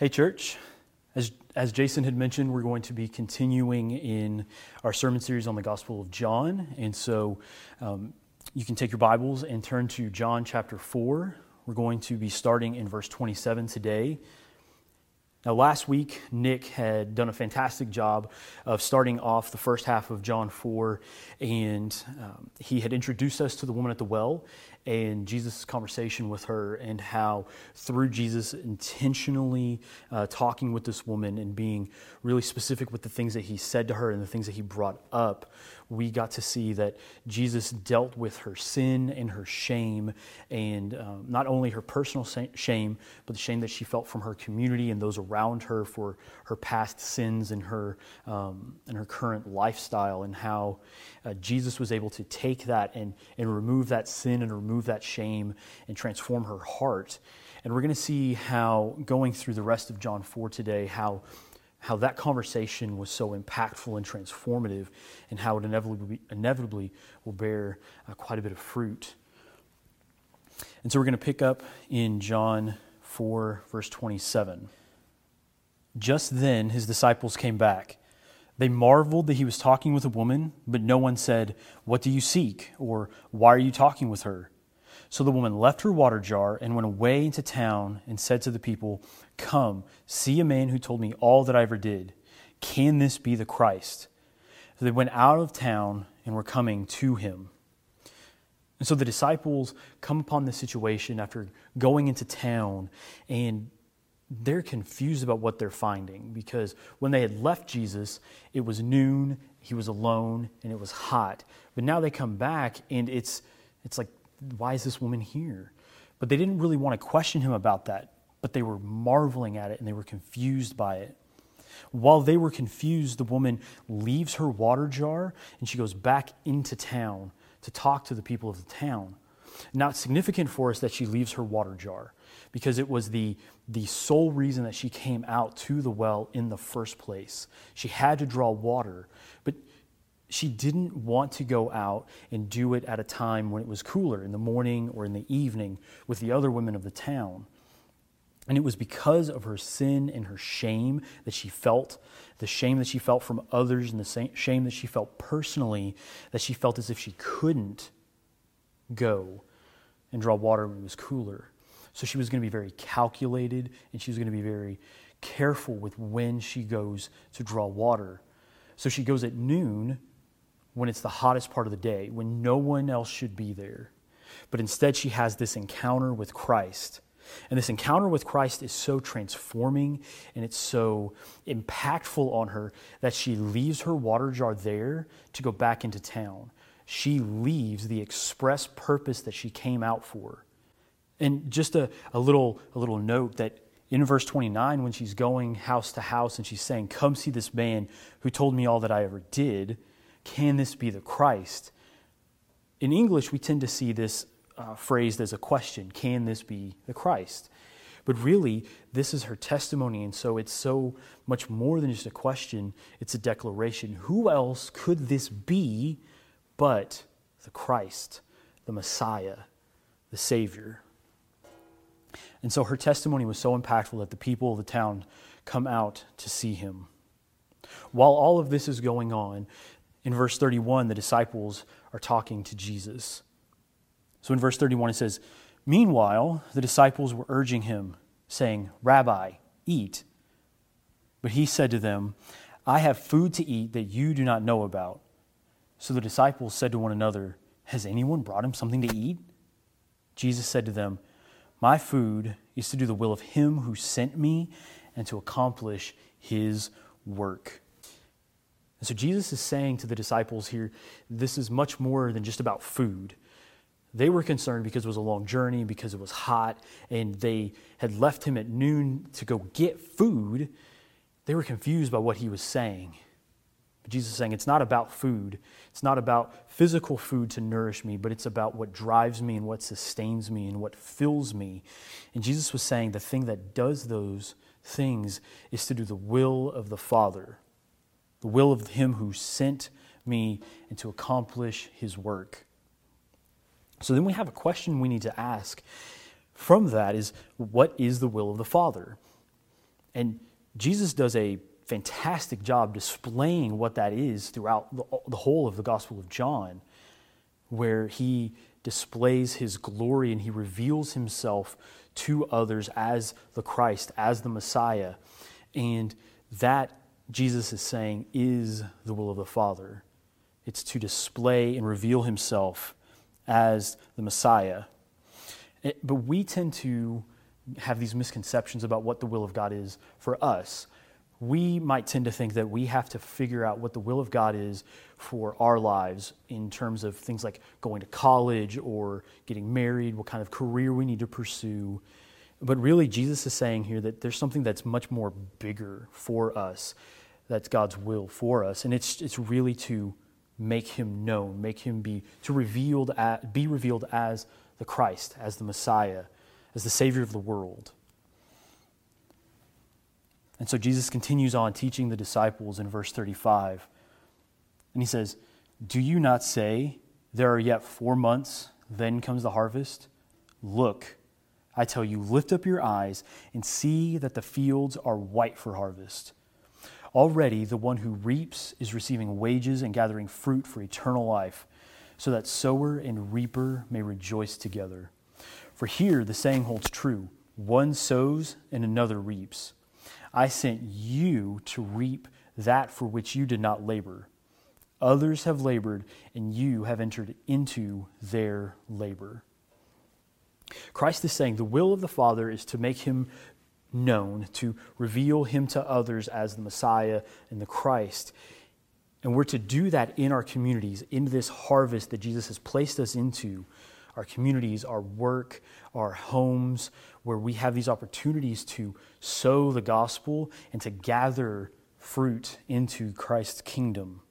Hey, church. As, as Jason had mentioned, we're going to be continuing in our sermon series on the Gospel of John. And so um, you can take your Bibles and turn to John chapter 4. We're going to be starting in verse 27 today. Now, last week, Nick had done a fantastic job of starting off the first half of John 4, and um, he had introduced us to the woman at the well and Jesus' conversation with her, and how through Jesus intentionally uh, talking with this woman and being really specific with the things that he said to her and the things that he brought up, we got to see that Jesus dealt with her sin and her shame, and um, not only her personal shame, but the shame that she felt from her community and those around her for her past sins and her um, and her current lifestyle, and how uh, Jesus was able to take that and, and remove that sin and remove that shame and transform her heart. And we're going to see how, going through the rest of John 4 today, how, how that conversation was so impactful and transformative, and how it inevitably, inevitably will bear uh, quite a bit of fruit. And so we're going to pick up in John 4, verse 27. Just then his disciples came back they marveled that he was talking with a woman, but no one said, What do you seek? or Why are you talking with her? So the woman left her water jar and went away into town and said to the people, Come, see a man who told me all that I ever did. Can this be the Christ? So they went out of town and were coming to him. And so the disciples come upon this situation after going into town and they're confused about what they're finding because when they had left Jesus, it was noon, he was alone, and it was hot. But now they come back and it's, it's like, why is this woman here? But they didn't really want to question him about that, but they were marveling at it and they were confused by it. While they were confused, the woman leaves her water jar and she goes back into town to talk to the people of the town. Now, it's significant for us that she leaves her water jar because it was the, the sole reason that she came out to the well in the first place. She had to draw water, but she didn't want to go out and do it at a time when it was cooler, in the morning or in the evening, with the other women of the town. And it was because of her sin and her shame that she felt, the shame that she felt from others and the shame that she felt personally, that she felt as if she couldn't go and draw water when it was cooler. So she was going to be very calculated and she was going to be very careful with when she goes to draw water. So she goes at noon when it's the hottest part of the day, when no one else should be there. But instead, she has this encounter with Christ. And this encounter with Christ is so transforming and it's so impactful on her that she leaves her water jar there to go back into town. She leaves the express purpose that she came out for. And just a, a, little, a little note that in verse 29, when she's going house to house and she's saying, Come see this man who told me all that I ever did, can this be the Christ? In English, we tend to see this uh, phrased as a question Can this be the Christ? But really, this is her testimony, and so it's so much more than just a question, it's a declaration. Who else could this be but the Christ, the Messiah, the Savior? And so her testimony was so impactful that the people of the town come out to see him. While all of this is going on, in verse 31, the disciples are talking to Jesus. So in verse 31, it says, Meanwhile, the disciples were urging him, saying, Rabbi, eat. But he said to them, I have food to eat that you do not know about. So the disciples said to one another, Has anyone brought him something to eat? Jesus said to them, my food is to do the will of him who sent me and to accomplish his work. And so Jesus is saying to the disciples here, this is much more than just about food. They were concerned because it was a long journey, because it was hot, and they had left him at noon to go get food. They were confused by what he was saying. But Jesus is saying it's not about food. It's not about physical food to nourish me, but it's about what drives me and what sustains me and what fills me. And Jesus was saying the thing that does those things is to do the will of the Father, the will of Him who sent me and to accomplish His work. So then we have a question we need to ask from that is what is the will of the Father? And Jesus does a fantastic job displaying what that is throughout the, whole of the Gospel of John, where he displays his glory and he reveals himself to others as the Christ, as the Messiah. And that, Jesus is saying, is the will of the Father. It's to display and reveal himself as the Messiah. Eh, but we tend to have these misconceptions about what the will of God is for us. We might tend to think that we have to figure out what the will of God is for our lives in terms of things like going to college or getting married, what kind of career we need to pursue. But really, Jesus is saying here that there's something that's much more bigger for us, that's God's will for us. And it's, it's really to make him known, make him be, to revealed at, be revealed as the Christ, as the Messiah, as the Savior of the world. And so Jesus continues on teaching the disciples in verse 35. And he says, Do you not say, There are yet four months, then comes the harvest? Look, I tell you, lift up your eyes and see that the fields are white for harvest. Already the one who reaps is receiving wages and gathering fruit for eternal life, so that sower and reaper may rejoice together. For here the saying holds true one sows and another reaps. I sent you to reap that for which you did not labor. Others have labored, and you have entered into their labor. Christ is saying the will of the Father is to make him known, to reveal him to others as the Messiah and the Christ. And we're to do that in our communities, in this harvest that Jesus has placed us into our communities, our work, our homes, where we have these opportunities to sow the gospel and to gather fruit into Christ's kingdom.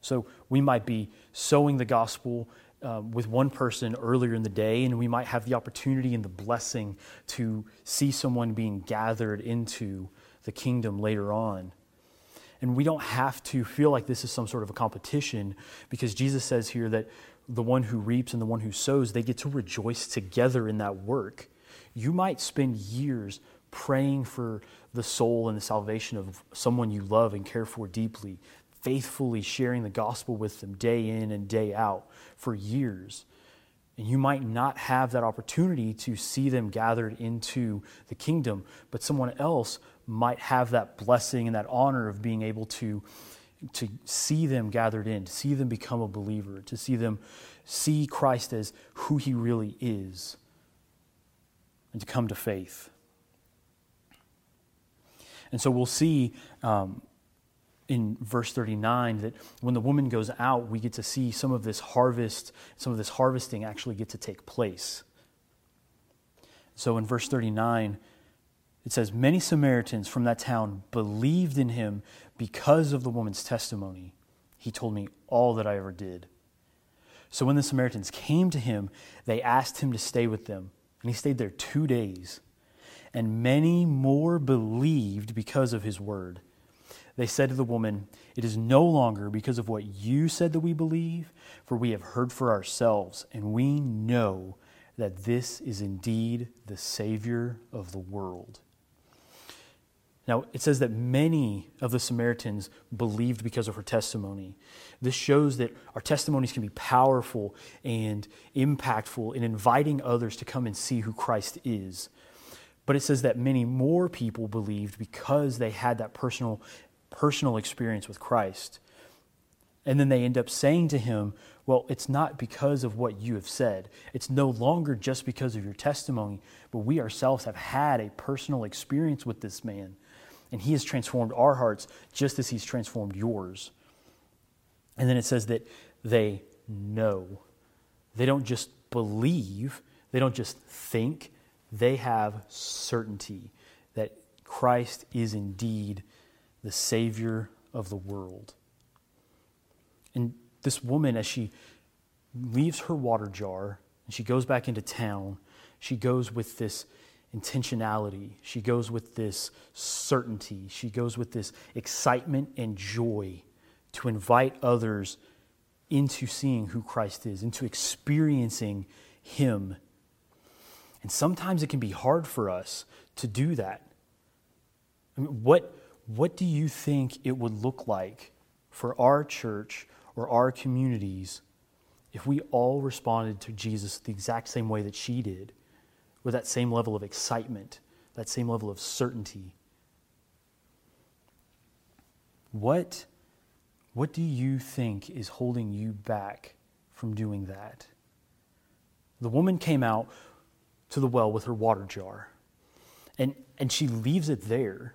So we might be sowing the gospel um, with one person earlier in the day, and we might have the opportunity and the blessing to see someone being gathered into the kingdom later on. And we don't have to feel like this is some sort of a competition because Jesus says here that the one who reaps and the one who sows, they get to rejoice together in that work. You might spend years praying for the soul and the salvation of someone you love and care for deeply, faithfully sharing the gospel with them day in and day out for years. And you might not have that opportunity to see them gathered into the kingdom, but someone else might have that blessing and that honor of being able to, to see them gathered in, to see them become a believer, to see them see Christ as who he really is, and to come to faith. And so we'll see um, in verse 39 that when the woman goes out, we get to see some of this harvest, some of this harvesting actually get to take place. So in verse 39, it says, Many Samaritans from that town believed in him because of the woman's testimony. He told me all that I ever did. So when the Samaritans came to him, they asked him to stay with them. And he stayed there two days. And many more believed because of his word they said to the woman, It is no longer because of what you said that we believe, for we have heard for ourselves, and we know that this is indeed the Savior of the world. Now, it says that many of the Samaritans believed because of her testimony. This shows that our testimonies can be powerful and impactful in inviting others to come and see who Christ is. But it says that many more people believed because they had that personal personal experience with Christ. And then they end up saying to him, Well, it's not because of what you have said. It's no longer just because of your testimony, but we ourselves have had a personal experience with this man. And he has transformed our hearts just as he's transformed yours. And then it says that they know. They don't just believe, they don't just think, they have certainty that Christ is indeed the Savior of the world. And this woman, as she leaves her water jar and she goes back into town, she goes with this intentionality. She goes with this certainty. She goes with this excitement and joy to invite others into seeing who Christ is, into experiencing Him. And sometimes it can be hard for us to do that I mean, what, what do you think it would look like for our church or our communities if we all responded to Jesus the exact same way that she did, with that same level of excitement, that same level of certainty? What, what do you think is holding you back from doing that? The woman came out to the well with her water jar, and, and she leaves it there.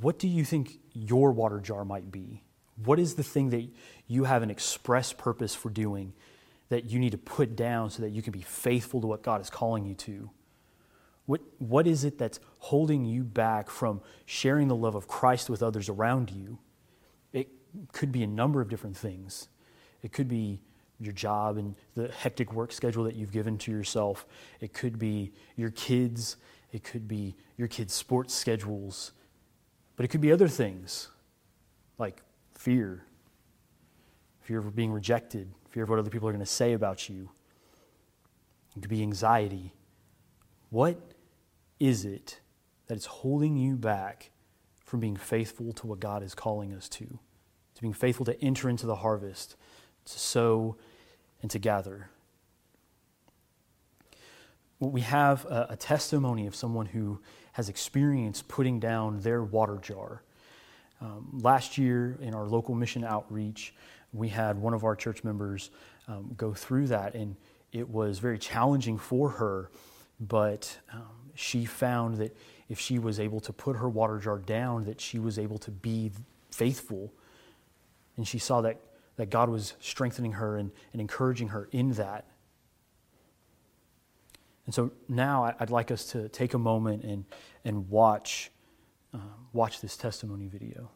What do you think your water jar might be? What is the thing that you have an express purpose for doing that you need to put down so that you can be faithful to what God is calling you to? What, what is it that's holding you back from sharing the love of Christ with others around you? It could be a number of different things. It could be your job and the hectic work schedule that you've given to yourself. It could be your kids. It could be your kids' sports schedules. But it could be other things like fear fear of being rejected, fear of what other people are going to say about you. It could be anxiety. What is it that is holding you back from being faithful to what God is calling us to? To being faithful to enter into the harvest, to sow and to gather. We have a, a testimony of someone who has experienced putting down their water jar. Um, last year, in our local mission outreach, we had one of our church members um, go through that, and it was very challenging for her. But um, she found that if she was able to put her water jar down, that she was able to be faithful. And she saw that that God was strengthening her and, and encouraging her in that. And so now I'd like us to take a moment and, and watch, uh, watch this testimony video.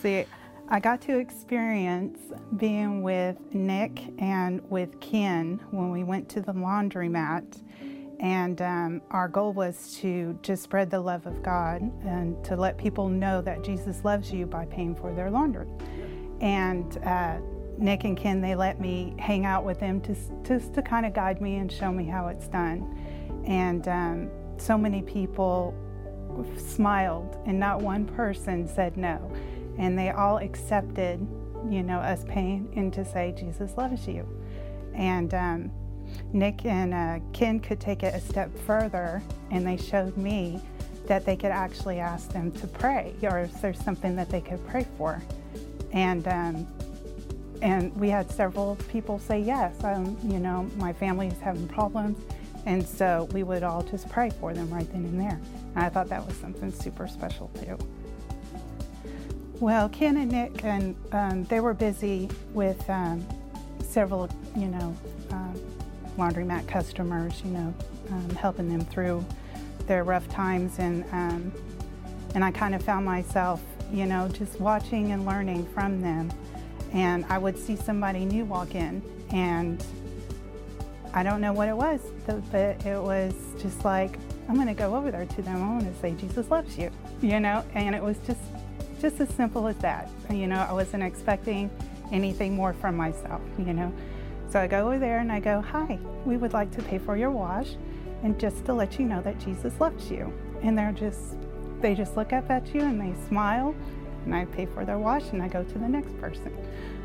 See, I got to experience being with Nick and with Ken when we went to the laundromat and um, our goal was to just spread the love of God and to let people know that Jesus loves you by paying for their laundry. And uh, Nick and Ken, they let me hang out with them just to kind of guide me and show me how it's done. And um, so many people smiled, and not one person said no. And they all accepted, you know, us paying and to say, Jesus loves you. And um, Nick and uh, Ken could take it a step further, and they showed me that they could actually ask them to pray, or if there's something that they could pray for. And um, and we had several people say yes. Um, you know, my family is having problems, and so we would all just pray for them right then and there. And I thought that was something super special too. Well, Ken and Nick, and um, they were busy with um, several, you know, uh, laundromat customers, you know, um, helping them through their rough times. And, um, and I kind of found myself, you know, just watching and learning from them. And I would see somebody new walk in, and I don't know what it was, but it was just like, I'm going to go over there to them. I want to say, Jesus loves you, you know? And it was just, just as simple as that. You know, I wasn't expecting anything more from myself, you know? So I go over there and I go, Hi, we would like to pay for your wash and just to let you know that Jesus loves you. And they're just, they just look up at you and they smile and I pay for their wash and I go to the next person.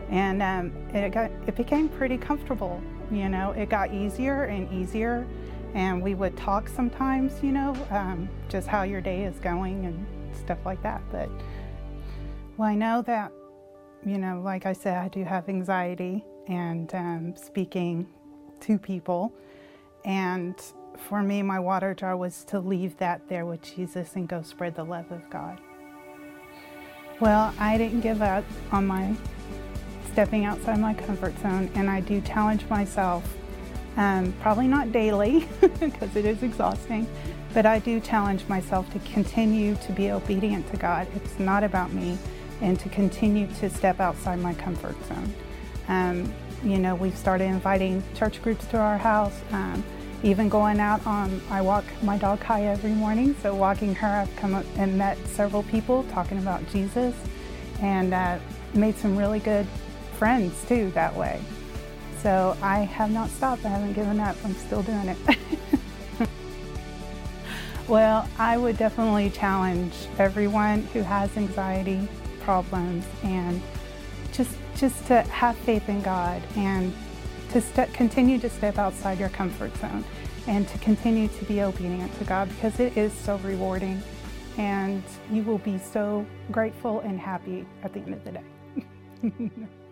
And um, it, got, it became pretty comfortable, you know, it got easier and easier. And we would talk sometimes, you know, um, just how your day is going and stuff like that. But, well, I know that, you know, like I said, I do have anxiety and um, speaking to people. And for me, my water jar was to leave that there with Jesus and go spread the love of God. Well, I didn't give up on my stepping outside my comfort zone, and I do challenge myself. Um, probably not daily because it is exhausting, but I do challenge myself to continue to be obedient to God. It's not about me, and to continue to step outside my comfort zone. Um, you know, we've started inviting church groups to our house. Um, even going out on, I walk my dog Kaya every morning. So walking her, I've come up and met several people talking about Jesus, and uh, made some really good friends too that way. So I have not stopped. I haven't given up. I'm still doing it. well, I would definitely challenge everyone who has anxiety problems and just just to have faith in God and to continue to step outside your comfort zone and to continue to be obedient to God because it is so rewarding and you will be so grateful and happy at the end of the day.